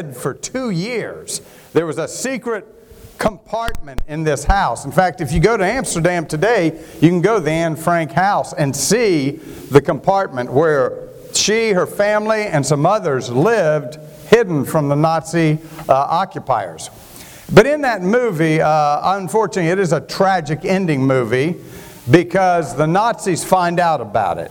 hid for two years. There was a secret compartment in this house. In fact, if you go to Amsterdam today, you can go to the Anne Frank house and see the compartment where she, her family, and some others lived hidden from the Nazi uh, occupiers. But in that movie, uh, unfortunately, it is a tragic ending movie because the Nazis find out about it.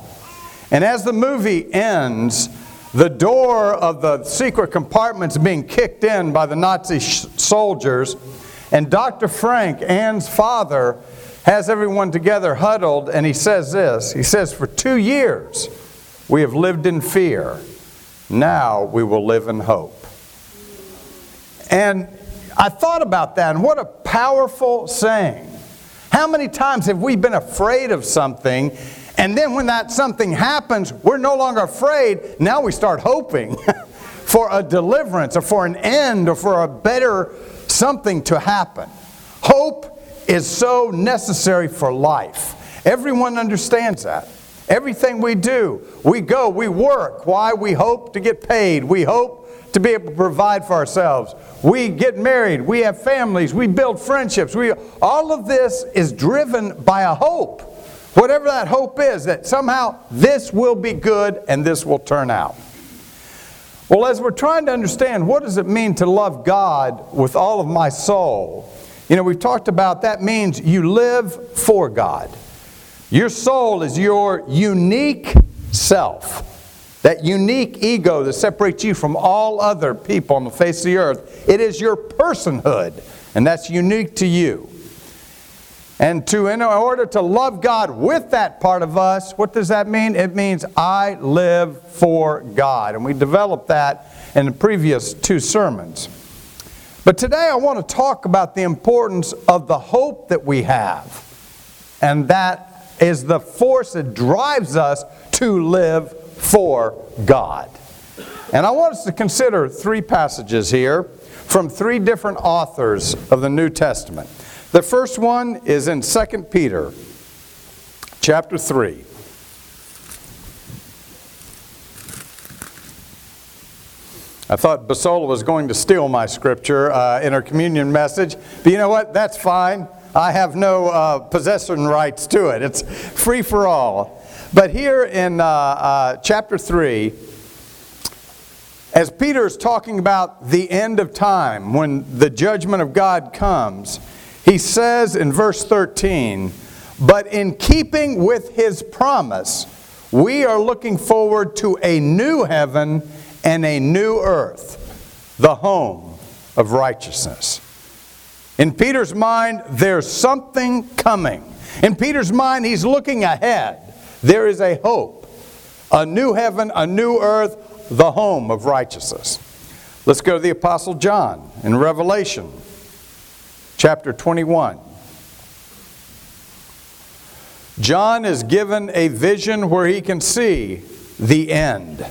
And as the movie ends, the door of the secret compartment is being kicked in by the Nazi sh- soldiers, and Dr. Frank, Anne's father, has everyone together huddled, and he says this He says, For two years we have lived in fear, now we will live in hope. And I thought about that, and what a powerful saying. How many times have we been afraid of something, and then when that something happens, we're no longer afraid. Now we start hoping for a deliverance, or for an end, or for a better something to happen. Hope is so necessary for life. Everyone understands that. Everything we do, we go, we work. Why? We hope to get paid. We hope to be able to provide for ourselves. We get married, we have families, we build friendships. We, all of this is driven by a hope. Whatever that hope is, that somehow this will be good and this will turn out. Well, as we're trying to understand what does it mean to love God with all of my soul, you know, we've talked about that means you live for God. Your soul is your unique self. That unique ego that separates you from all other people on the face of the earth, it is your personhood, and that's unique to you. And to, in order to love God with that part of us, what does that mean? It means I live for God. And we developed that in the previous two sermons. But today I want to talk about the importance of the hope that we have. And that is the force that drives us to live for God. And I want us to consider three passages here from three different authors of the New Testament. The first one is in 2 Peter chapter 3. I thought Basola was going to steal my scripture uh, in her communion message, but you know what? That's fine. I have no uh, possession rights to it. It's free for all. But here in uh, uh, chapter 3, as Peter is talking about the end of time, when the judgment of God comes, he says in verse 13, But in keeping with his promise, we are looking forward to a new heaven and a new earth, the home of righteousness. In Peter's mind, there's something coming. In Peter's mind, he's looking ahead. There is a hope, a new heaven, a new earth, the home of righteousness. Let's go to the Apostle John in Revelation chapter 21. John is given a vision where he can see the end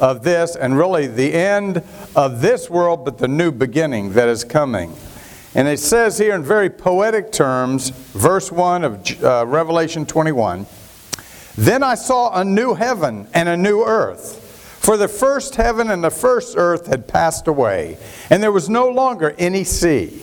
of this, and really the end of this world, but the new beginning that is coming. And it says here in very poetic terms, verse 1 of uh, Revelation 21 then I saw a new heaven and a new earth. For the first heaven and the first earth had passed away, and there was no longer any sea.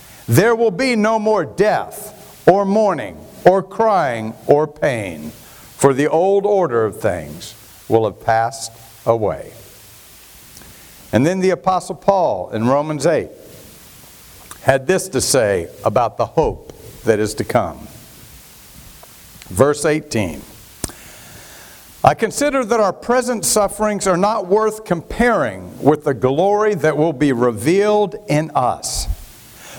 There will be no more death, or mourning, or crying, or pain, for the old order of things will have passed away. And then the Apostle Paul in Romans 8 had this to say about the hope that is to come. Verse 18 I consider that our present sufferings are not worth comparing with the glory that will be revealed in us.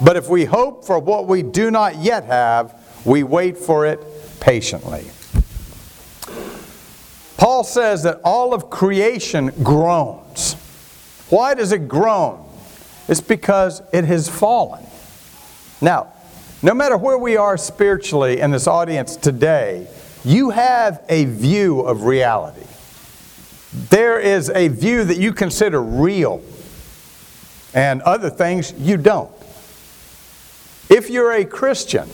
But if we hope for what we do not yet have, we wait for it patiently. Paul says that all of creation groans. Why does it groan? It's because it has fallen. Now, no matter where we are spiritually in this audience today, you have a view of reality. There is a view that you consider real, and other things you don't. If you're a Christian,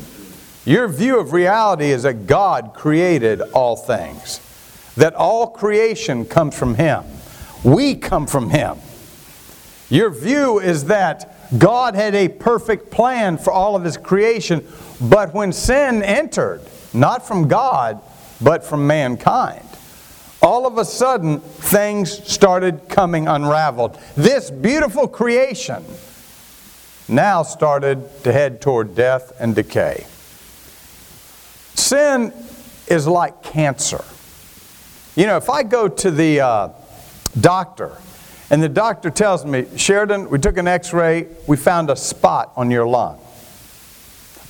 your view of reality is that God created all things that all creation comes from Him. We come from Him. Your view is that God had a perfect plan for all of His creation, but when sin entered, not from God, but from mankind, all of a sudden things started coming unraveled. This beautiful creation now started to head toward death and decay. Sin is like cancer. You know, if I go to the uh, doctor and the doctor tells me, Sheridan, we took an x ray, we found a spot on your lung.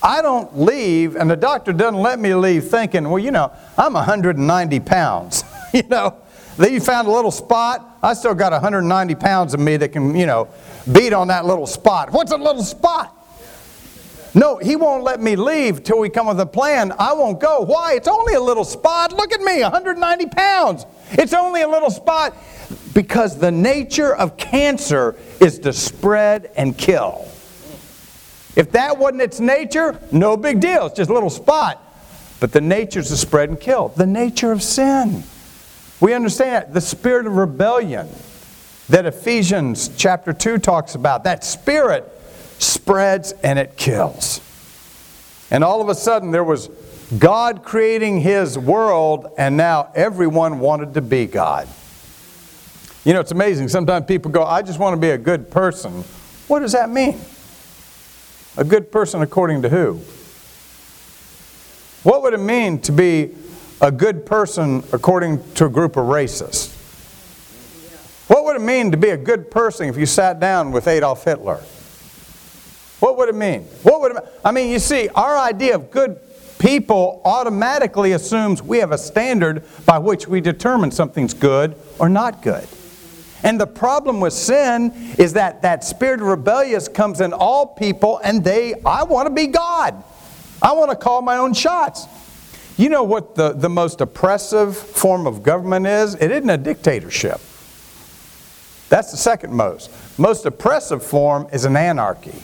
I don't leave, and the doctor doesn't let me leave thinking, well, you know, I'm 190 pounds. you know, they found a little spot. I still got 190 pounds of me that can, you know, beat on that little spot. What's a little spot? No, he won't let me leave till we come with a plan. I won't go. Why? It's only a little spot. Look at me, 190 pounds. It's only a little spot. Because the nature of cancer is to spread and kill. If that wasn't its nature, no big deal. It's just a little spot. But the nature is to spread and kill. The nature of sin. We understand the spirit of rebellion that Ephesians chapter 2 talks about. That spirit spreads and it kills. And all of a sudden, there was God creating His world, and now everyone wanted to be God. You know, it's amazing. Sometimes people go, I just want to be a good person. What does that mean? A good person according to who? What would it mean to be a good person according to a group of racists? What would it mean to be a good person if you sat down with Adolf Hitler? What would it mean? What would it? I mean, you see, our idea of good people automatically assumes we have a standard by which we determine something's good or not good. And the problem with sin is that that spirit of rebellious comes in all people and they, I want to be God. I want to call my own shots. You know what the, the most oppressive form of government is? It isn't a dictatorship. That's the second most. Most oppressive form is an anarchy.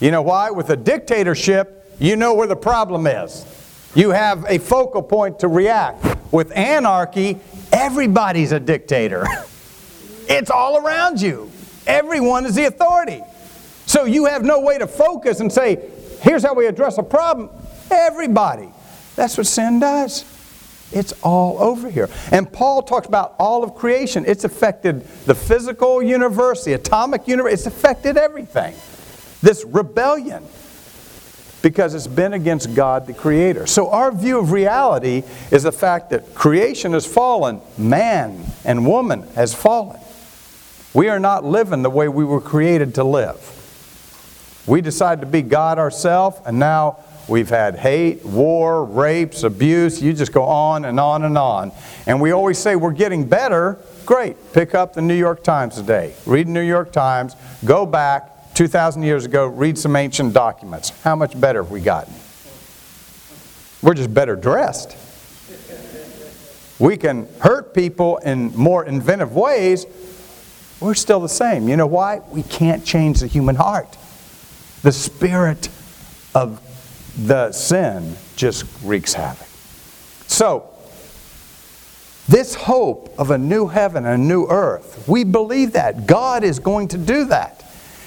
You know why? With a dictatorship, you know where the problem is. You have a focal point to react. With anarchy, everybody's a dictator. it's all around you. Everyone is the authority. So you have no way to focus and say, here's how we address a problem. Everybody. That's what sin does. It's all over here. And Paul talks about all of creation. It's affected the physical universe, the atomic universe, it's affected everything this rebellion because it's been against God the Creator. So, our view of reality is the fact that creation has fallen, man and woman has fallen. We are not living the way we were created to live. We decided to be God ourselves, and now we've had hate, war, rapes, abuse. You just go on and on and on. And we always say we're getting better. Great. Pick up the New York Times today. Read the New York Times. Go back 2,000 years ago, read some ancient documents. How much better have we gotten? We're just better dressed. We can hurt people in more inventive ways, we're still the same. You know why? We can't change the human heart. The spirit of the sin just wreaks havoc. So, this hope of a new heaven and a new earth, we believe that. God is going to do that.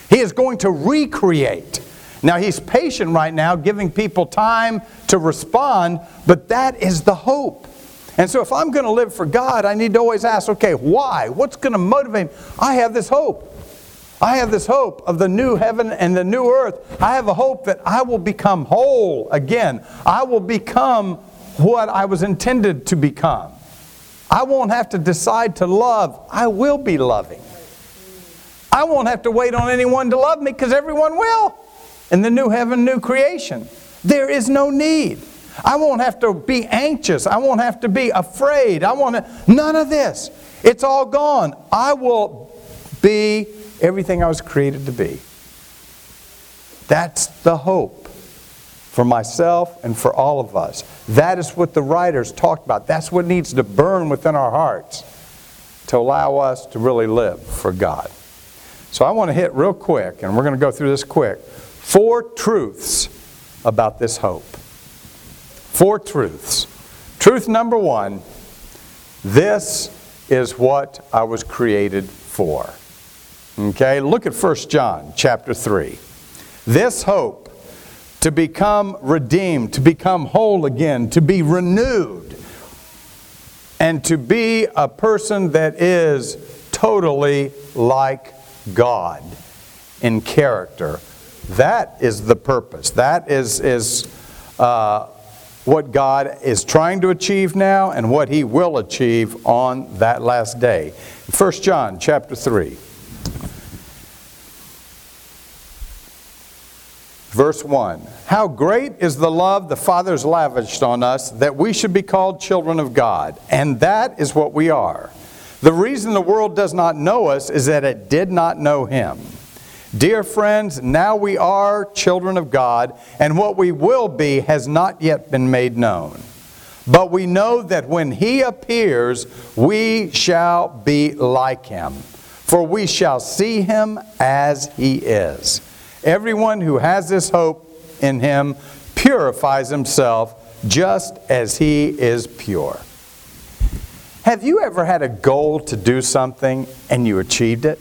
He is going to recreate. Now, He's patient right now, giving people time to respond, but that is the hope. And so, if I'm going to live for God, I need to always ask, okay, why? What's going to motivate me? I have this hope. I have this hope of the new heaven and the new earth. I have a hope that I will become whole again. I will become what I was intended to become. I won't have to decide to love. I will be loving. I won't have to wait on anyone to love me because everyone will in the new heaven, new creation. There is no need. I won't have to be anxious. I won't have to be afraid. I want none of this. It's all gone. I will be everything I was created to be. That's the hope for myself and for all of us. That is what the writers talked about. That's what needs to burn within our hearts to allow us to really live for God. So I want to hit real quick, and we're going to go through this quick. Four truths about this hope. Four truths. Truth number one this is what I was created for. Okay, look at 1 John chapter 3. This hope to become redeemed, to become whole again, to be renewed, and to be a person that is totally like God in character. That is the purpose. That is, is uh, what God is trying to achieve now and what He will achieve on that last day. 1 John chapter 3. Verse 1 How great is the love the Father has lavished on us that we should be called children of God, and that is what we are. The reason the world does not know us is that it did not know Him. Dear friends, now we are children of God, and what we will be has not yet been made known. But we know that when He appears, we shall be like Him, for we shall see Him as He is. Everyone who has this hope in him purifies himself just as he is pure. Have you ever had a goal to do something and you achieved it?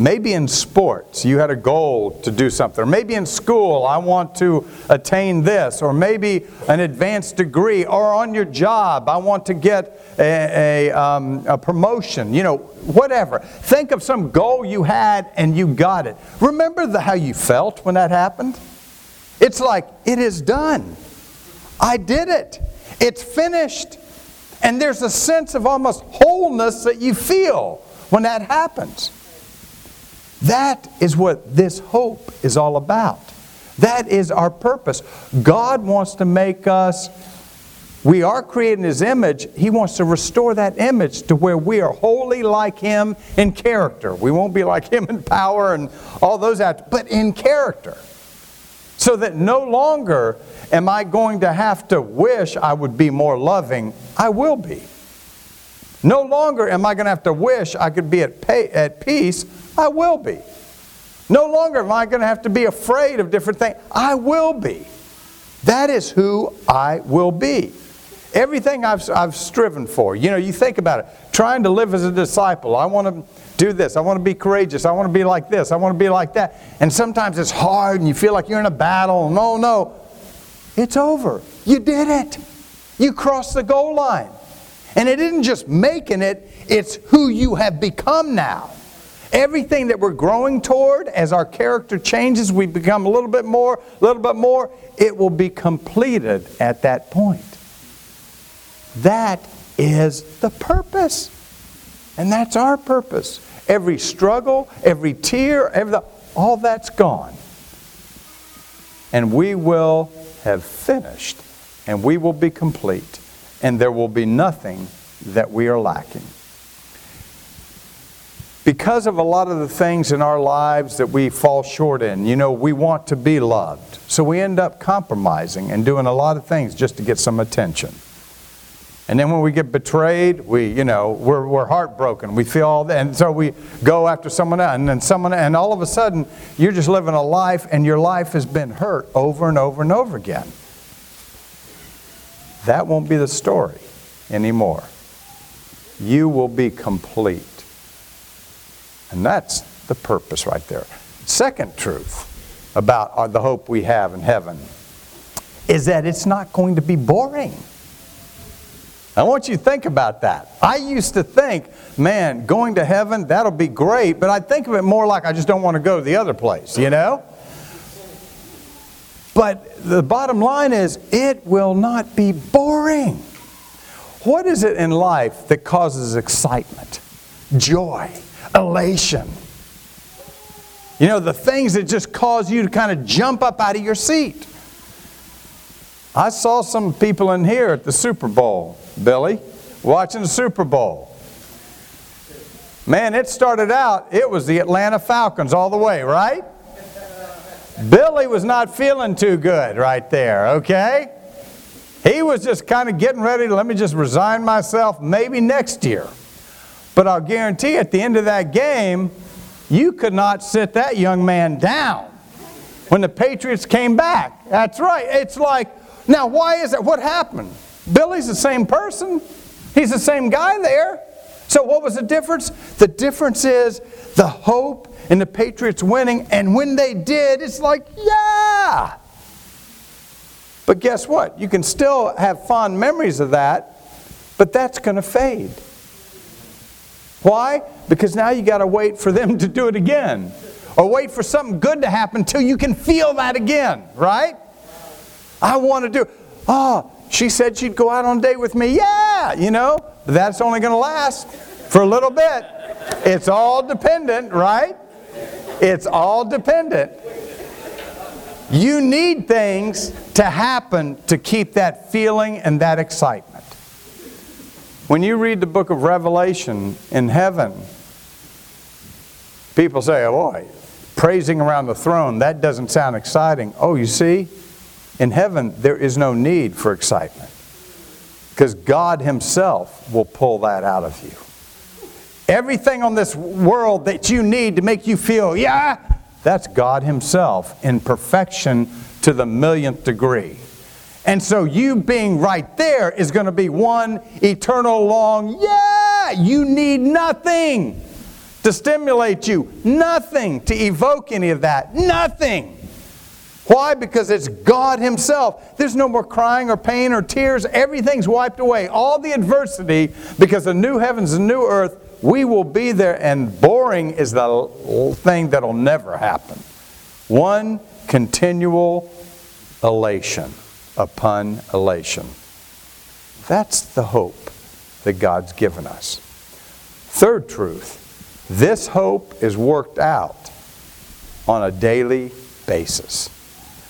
Maybe in sports, you had a goal to do something. Or maybe in school, I want to attain this. Or maybe an advanced degree. Or on your job, I want to get a, a, um, a promotion. You know, whatever. Think of some goal you had and you got it. Remember the, how you felt when that happened? It's like, it is done. I did it. It's finished. And there's a sense of almost wholeness that you feel when that happens. That is what this hope is all about. That is our purpose. God wants to make us, we are created in His image. He wants to restore that image to where we are wholly like Him in character. We won't be like Him in power and all those attributes, but in character. So that no longer am I going to have to wish I would be more loving. I will be. No longer am I going to have to wish I could be at, pay, at peace. I will be. No longer am I going to have to be afraid of different things. I will be. That is who I will be. Everything I've, I've striven for. You know, you think about it. Trying to live as a disciple. I want to do this. I want to be courageous. I want to be like this. I want to be like that. And sometimes it's hard and you feel like you're in a battle. No, oh, no. It's over. You did it. You crossed the goal line. And it isn't just making it, it's who you have become now. Everything that we're growing toward, as our character changes, we become a little bit more, a little bit more, it will be completed at that point. That is the purpose. And that's our purpose. Every struggle, every tear, every, all that's gone. And we will have finished, and we will be complete and there will be nothing that we are lacking. Because of a lot of the things in our lives that we fall short in, you know, we want to be loved. So we end up compromising and doing a lot of things just to get some attention. And then when we get betrayed, we, you know, we're, we're heartbroken. We feel all that. And so we go after someone else. And then someone, and all of a sudden, you're just living a life and your life has been hurt over and over and over again. That won't be the story anymore. You will be complete. And that's the purpose right there. Second truth about uh, the hope we have in heaven is that it's not going to be boring. I want you to think about that. I used to think, man, going to heaven, that'll be great, but I think of it more like I just don't want to go to the other place, you know? But the bottom line is, it will not be boring. What is it in life that causes excitement, joy, elation? You know, the things that just cause you to kind of jump up out of your seat. I saw some people in here at the Super Bowl, Billy, watching the Super Bowl. Man, it started out, it was the Atlanta Falcons all the way, right? Billy was not feeling too good right there, okay? He was just kind of getting ready to let me just resign myself maybe next year. But I'll guarantee at the end of that game, you could not sit that young man down when the Patriots came back. That's right. It's like, now why is it? What happened? Billy's the same person, he's the same guy there. So, what was the difference? The difference is the hope in the Patriots winning, and when they did, it's like, yeah. But guess what? You can still have fond memories of that, but that's going to fade. Why? Because now you got to wait for them to do it again. Or wait for something good to happen till you can feel that again, right? I want to do, oh, she said she'd go out on a date with me. Yeah, you know, that's only going to last for a little bit. It's all dependent, right? It's all dependent. You need things to happen to keep that feeling and that excitement. When you read the book of Revelation in heaven, people say, oh boy, praising around the throne, that doesn't sound exciting. Oh, you see, in heaven, there is no need for excitement because God Himself will pull that out of you. Everything on this world that you need to make you feel, yeah, that's God Himself in perfection to the millionth degree. And so you being right there is going to be one eternal long, yeah, you need nothing to stimulate you, nothing to evoke any of that, nothing. Why? Because it's God Himself. There's no more crying or pain or tears. Everything's wiped away. All the adversity, because the new heavens and new earth, we will be there, and boring is the thing that'll never happen. One continual elation upon elation. That's the hope that God's given us. Third truth this hope is worked out on a daily basis.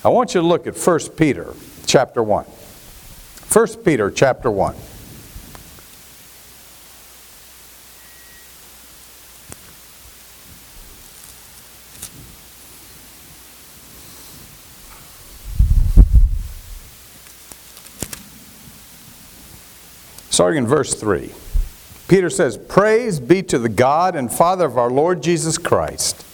I want you to look at 1 Peter chapter 1. 1 Peter chapter 1. Starting in verse 3, Peter says, Praise be to the God and Father of our Lord Jesus Christ.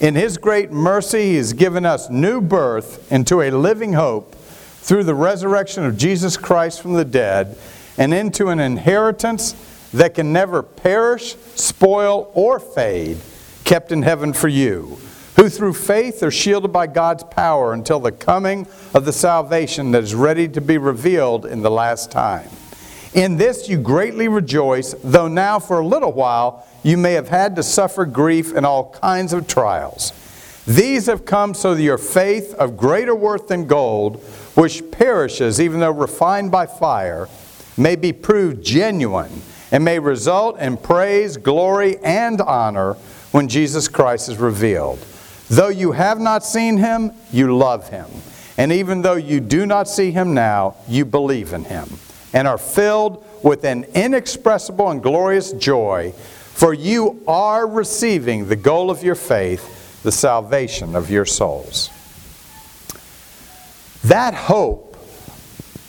In his great mercy, he has given us new birth into a living hope through the resurrection of Jesus Christ from the dead and into an inheritance that can never perish, spoil, or fade, kept in heaven for you, who through faith are shielded by God's power until the coming of the salvation that is ready to be revealed in the last time. In this you greatly rejoice, though now for a little while you may have had to suffer grief and all kinds of trials. These have come so that your faith, of greater worth than gold, which perishes even though refined by fire, may be proved genuine and may result in praise, glory, and honor when Jesus Christ is revealed. Though you have not seen him, you love him. And even though you do not see him now, you believe in him and are filled with an inexpressible and glorious joy, for you are receiving the goal of your faith, the salvation of your souls. That hope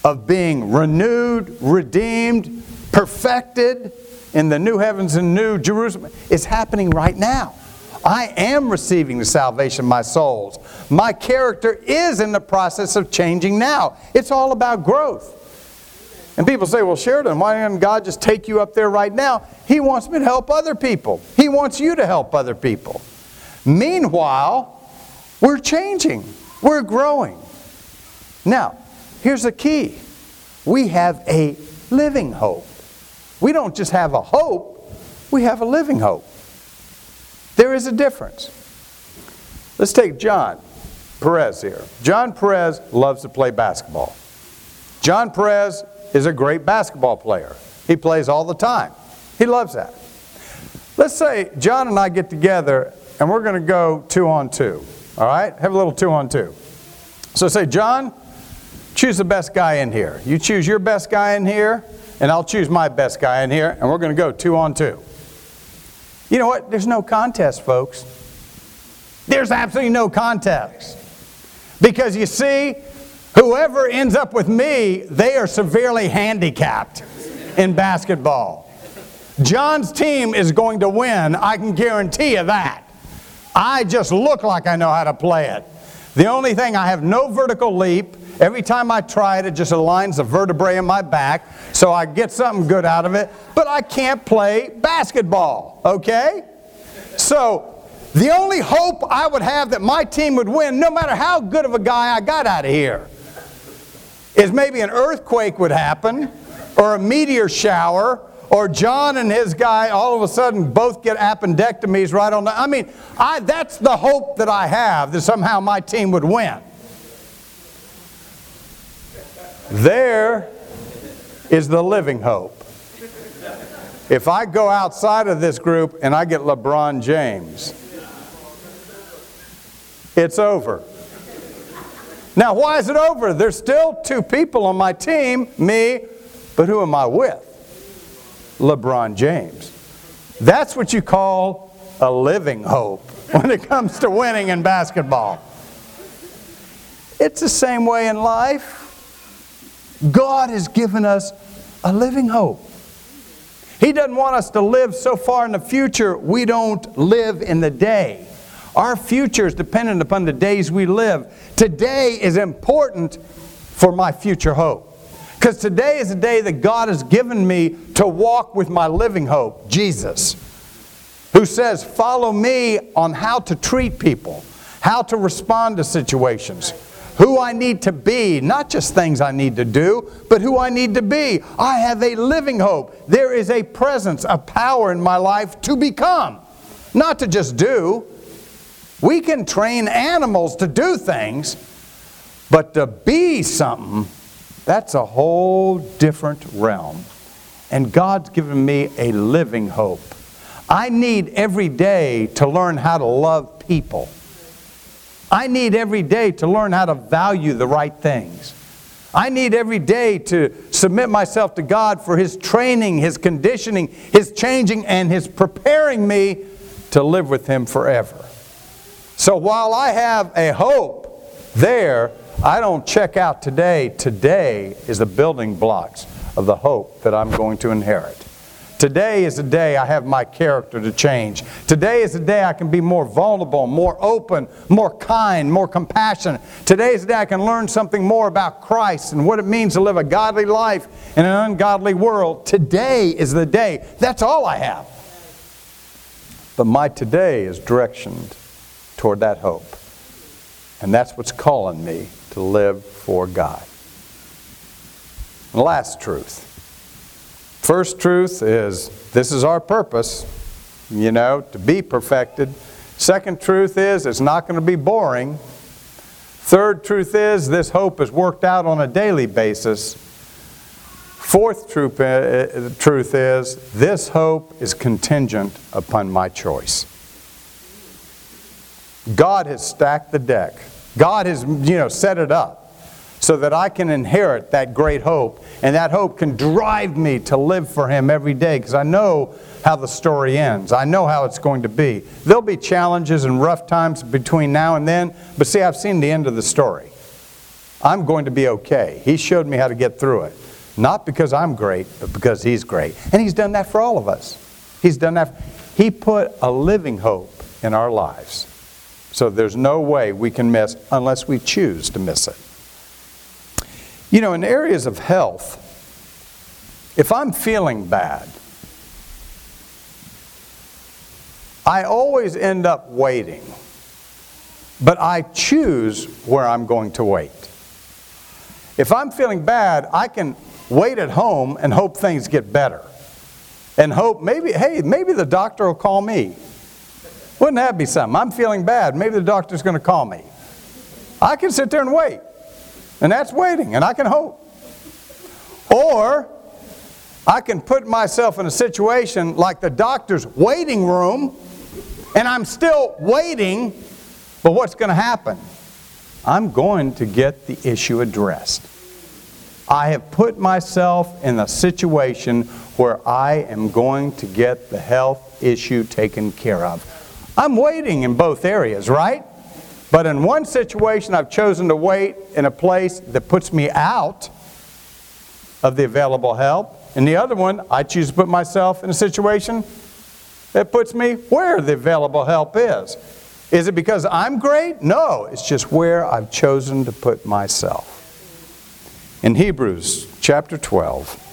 of being renewed, redeemed, perfected in the new heavens and new Jerusalem is happening right now. I am receiving the salvation of my souls. My character is in the process of changing now. It's all about growth. And people say, well, Sheridan, why didn't God just take you up there right now? He wants me to help other people. He wants you to help other people. Meanwhile, we're changing, we're growing. Now, here's the key we have a living hope. We don't just have a hope, we have a living hope. There is a difference. Let's take John Perez here. John Perez loves to play basketball. John Perez is a great basketball player. He plays all the time. He loves that. Let's say John and I get together and we're going to go two on two. All right? Have a little two on two. So say, John, choose the best guy in here. You choose your best guy in here, and I'll choose my best guy in here, and we're going to go two on two. You know what? There's no contest, folks. There's absolutely no contest. Because you see, whoever ends up with me, they are severely handicapped in basketball. John's team is going to win, I can guarantee you that. I just look like I know how to play it. The only thing, I have no vertical leap. Every time I try it, it just aligns the vertebrae in my back, so I get something good out of it, but I can't play basketball, okay? So, the only hope I would have that my team would win, no matter how good of a guy I got out of here, is maybe an earthquake would happen, or a meteor shower, or John and his guy all of a sudden both get appendectomies right on the. I mean, I, that's the hope that I have that somehow my team would win. There is the living hope. If I go outside of this group and I get LeBron James, it's over. Now, why is it over? There's still two people on my team, me, but who am I with? LeBron James. That's what you call a living hope when it comes to winning in basketball. It's the same way in life. God has given us a living hope. He doesn't want us to live so far in the future we don't live in the day. Our future is dependent upon the days we live. Today is important for my future hope. Because today is a day that God has given me to walk with my living hope, Jesus, who says, Follow me on how to treat people, how to respond to situations, who I need to be, not just things I need to do, but who I need to be. I have a living hope. There is a presence, a power in my life to become, not to just do. We can train animals to do things, but to be something that's a whole different realm. And God's given me a living hope. I need every day to learn how to love people. I need every day to learn how to value the right things. I need every day to submit myself to God for His training, His conditioning, His changing, and His preparing me to live with Him forever. So while I have a hope there, I don't check out today. Today is the building blocks of the hope that I'm going to inherit. Today is the day I have my character to change. Today is the day I can be more vulnerable, more open, more kind, more compassionate. Today is the day I can learn something more about Christ and what it means to live a godly life in an ungodly world. Today is the day. That's all I have. But my today is directioned toward that hope. And that's what's calling me to live for God. last truth. First truth is this is our purpose, you know, to be perfected. Second truth is it's not going to be boring. Third truth is this hope is worked out on a daily basis. Fourth truth, uh, truth is this hope is contingent upon my choice. God has stacked the deck. God has, you know, set it up so that I can inherit that great hope. And that hope can drive me to live for Him every day because I know how the story ends. I know how it's going to be. There'll be challenges and rough times between now and then, but see, I've seen the end of the story. I'm going to be okay. He showed me how to get through it. Not because I'm great, but because He's great. And He's done that for all of us. He's done that. He put a living hope in our lives. So there's no way we can miss unless we choose to miss it. You know, in areas of health, if I'm feeling bad, I always end up waiting. But I choose where I'm going to wait. If I'm feeling bad, I can wait at home and hope things get better. And hope maybe, hey, maybe the doctor will call me. Wouldn't that be something? I'm feeling bad. Maybe the doctor's going to call me. I can sit there and wait. And that's waiting, and I can hope. Or I can put myself in a situation like the doctor's waiting room, and I'm still waiting, but what's going to happen? I'm going to get the issue addressed. I have put myself in a situation where I am going to get the health issue taken care of. I'm waiting in both areas, right? But in one situation, I've chosen to wait in a place that puts me out of the available help. In the other one, I choose to put myself in a situation that puts me where the available help is. Is it because I'm great? No, it's just where I've chosen to put myself. In Hebrews chapter 12,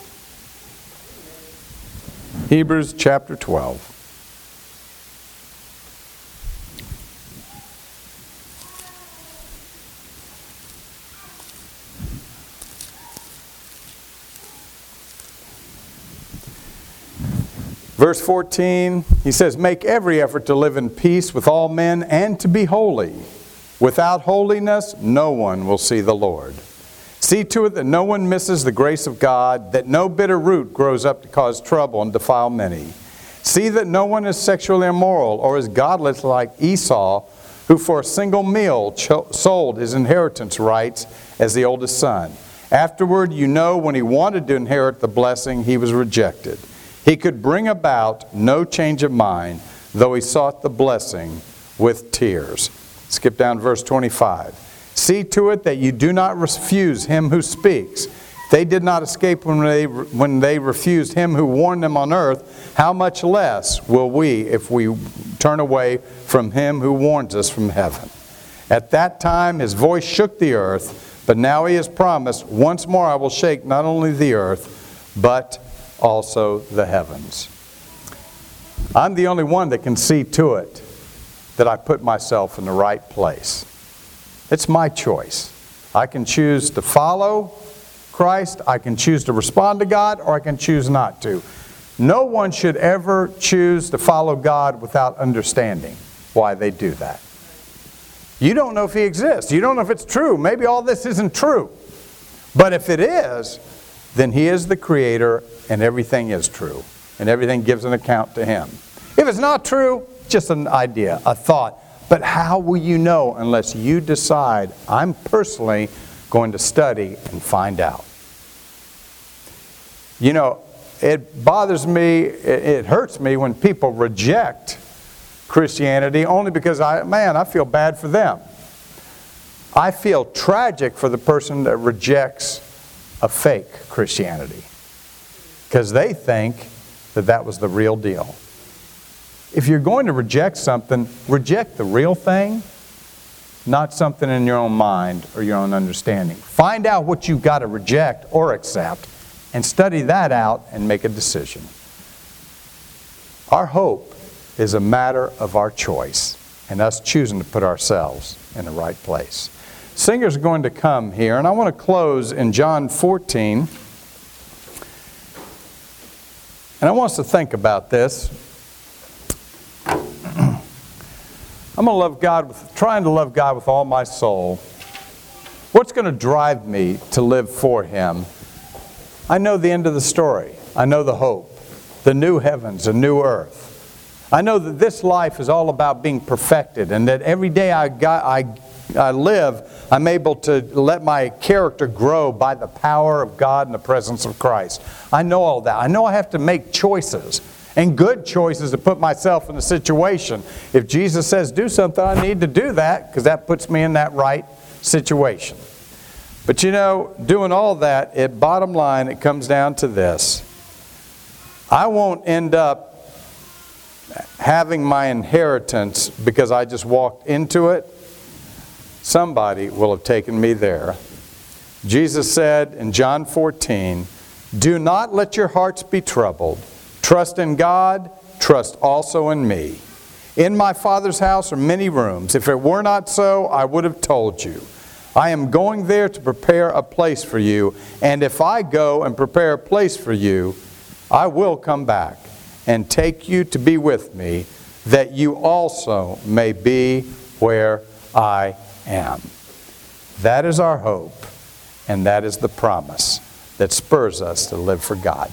Hebrews chapter 12. Verse 14, he says, Make every effort to live in peace with all men and to be holy. Without holiness, no one will see the Lord. See to it that no one misses the grace of God, that no bitter root grows up to cause trouble and defile many. See that no one is sexually immoral or is godless like Esau, who for a single meal sold his inheritance rights as the oldest son. Afterward, you know when he wanted to inherit the blessing, he was rejected. He could bring about no change of mind, though he sought the blessing with tears. Skip down verse 25. See to it that you do not refuse him who speaks. They did not escape when they, when they refused him who warned them on earth. How much less will we if we turn away from him who warns us from heaven? At that time his voice shook the earth, but now he has promised, Once more I will shake not only the earth, but also the heavens. I'm the only one that can see to it that I put myself in the right place. It's my choice. I can choose to follow Christ, I can choose to respond to God, or I can choose not to. No one should ever choose to follow God without understanding why they do that. You don't know if He exists. You don't know if it's true. Maybe all this isn't true. But if it is, then He is the Creator and everything is true, and everything gives an account to Him. If it's not true, just an idea, a thought. But how will you know unless you decide, I'm personally going to study and find out? You know, it bothers me, it hurts me when people reject Christianity only because I, man, I feel bad for them. I feel tragic for the person that rejects a fake Christianity because they think that that was the real deal. If you're going to reject something, reject the real thing, not something in your own mind or your own understanding. Find out what you've got to reject or accept and study that out and make a decision. Our hope is a matter of our choice and us choosing to put ourselves in the right place. Singers are going to come here, and I want to close in John 14. And I want us to think about this. I'm going to love God with, trying to love God with all my soul. What's going to drive me to live for Him? I know the end of the story. I know the hope, the new heavens, a new earth. I know that this life is all about being perfected and that every day I, got, I I live, I'm able to let my character grow by the power of God and the presence of Christ. I know all that. I know I have to make choices and good choices to put myself in the situation. If Jesus says do something, I need to do that because that puts me in that right situation. But you know, doing all that, at bottom line, it comes down to this. I won't end up having my inheritance because I just walked into it. Somebody will have taken me there. Jesus said in John 14, Do not let your hearts be troubled. Trust in God, trust also in me. In my Father's house are many rooms. If it were not so, I would have told you. I am going there to prepare a place for you, and if I go and prepare a place for you, I will come back and take you to be with me, that you also may be where I am. That is our hope, and that is the promise that spurs us to live for God.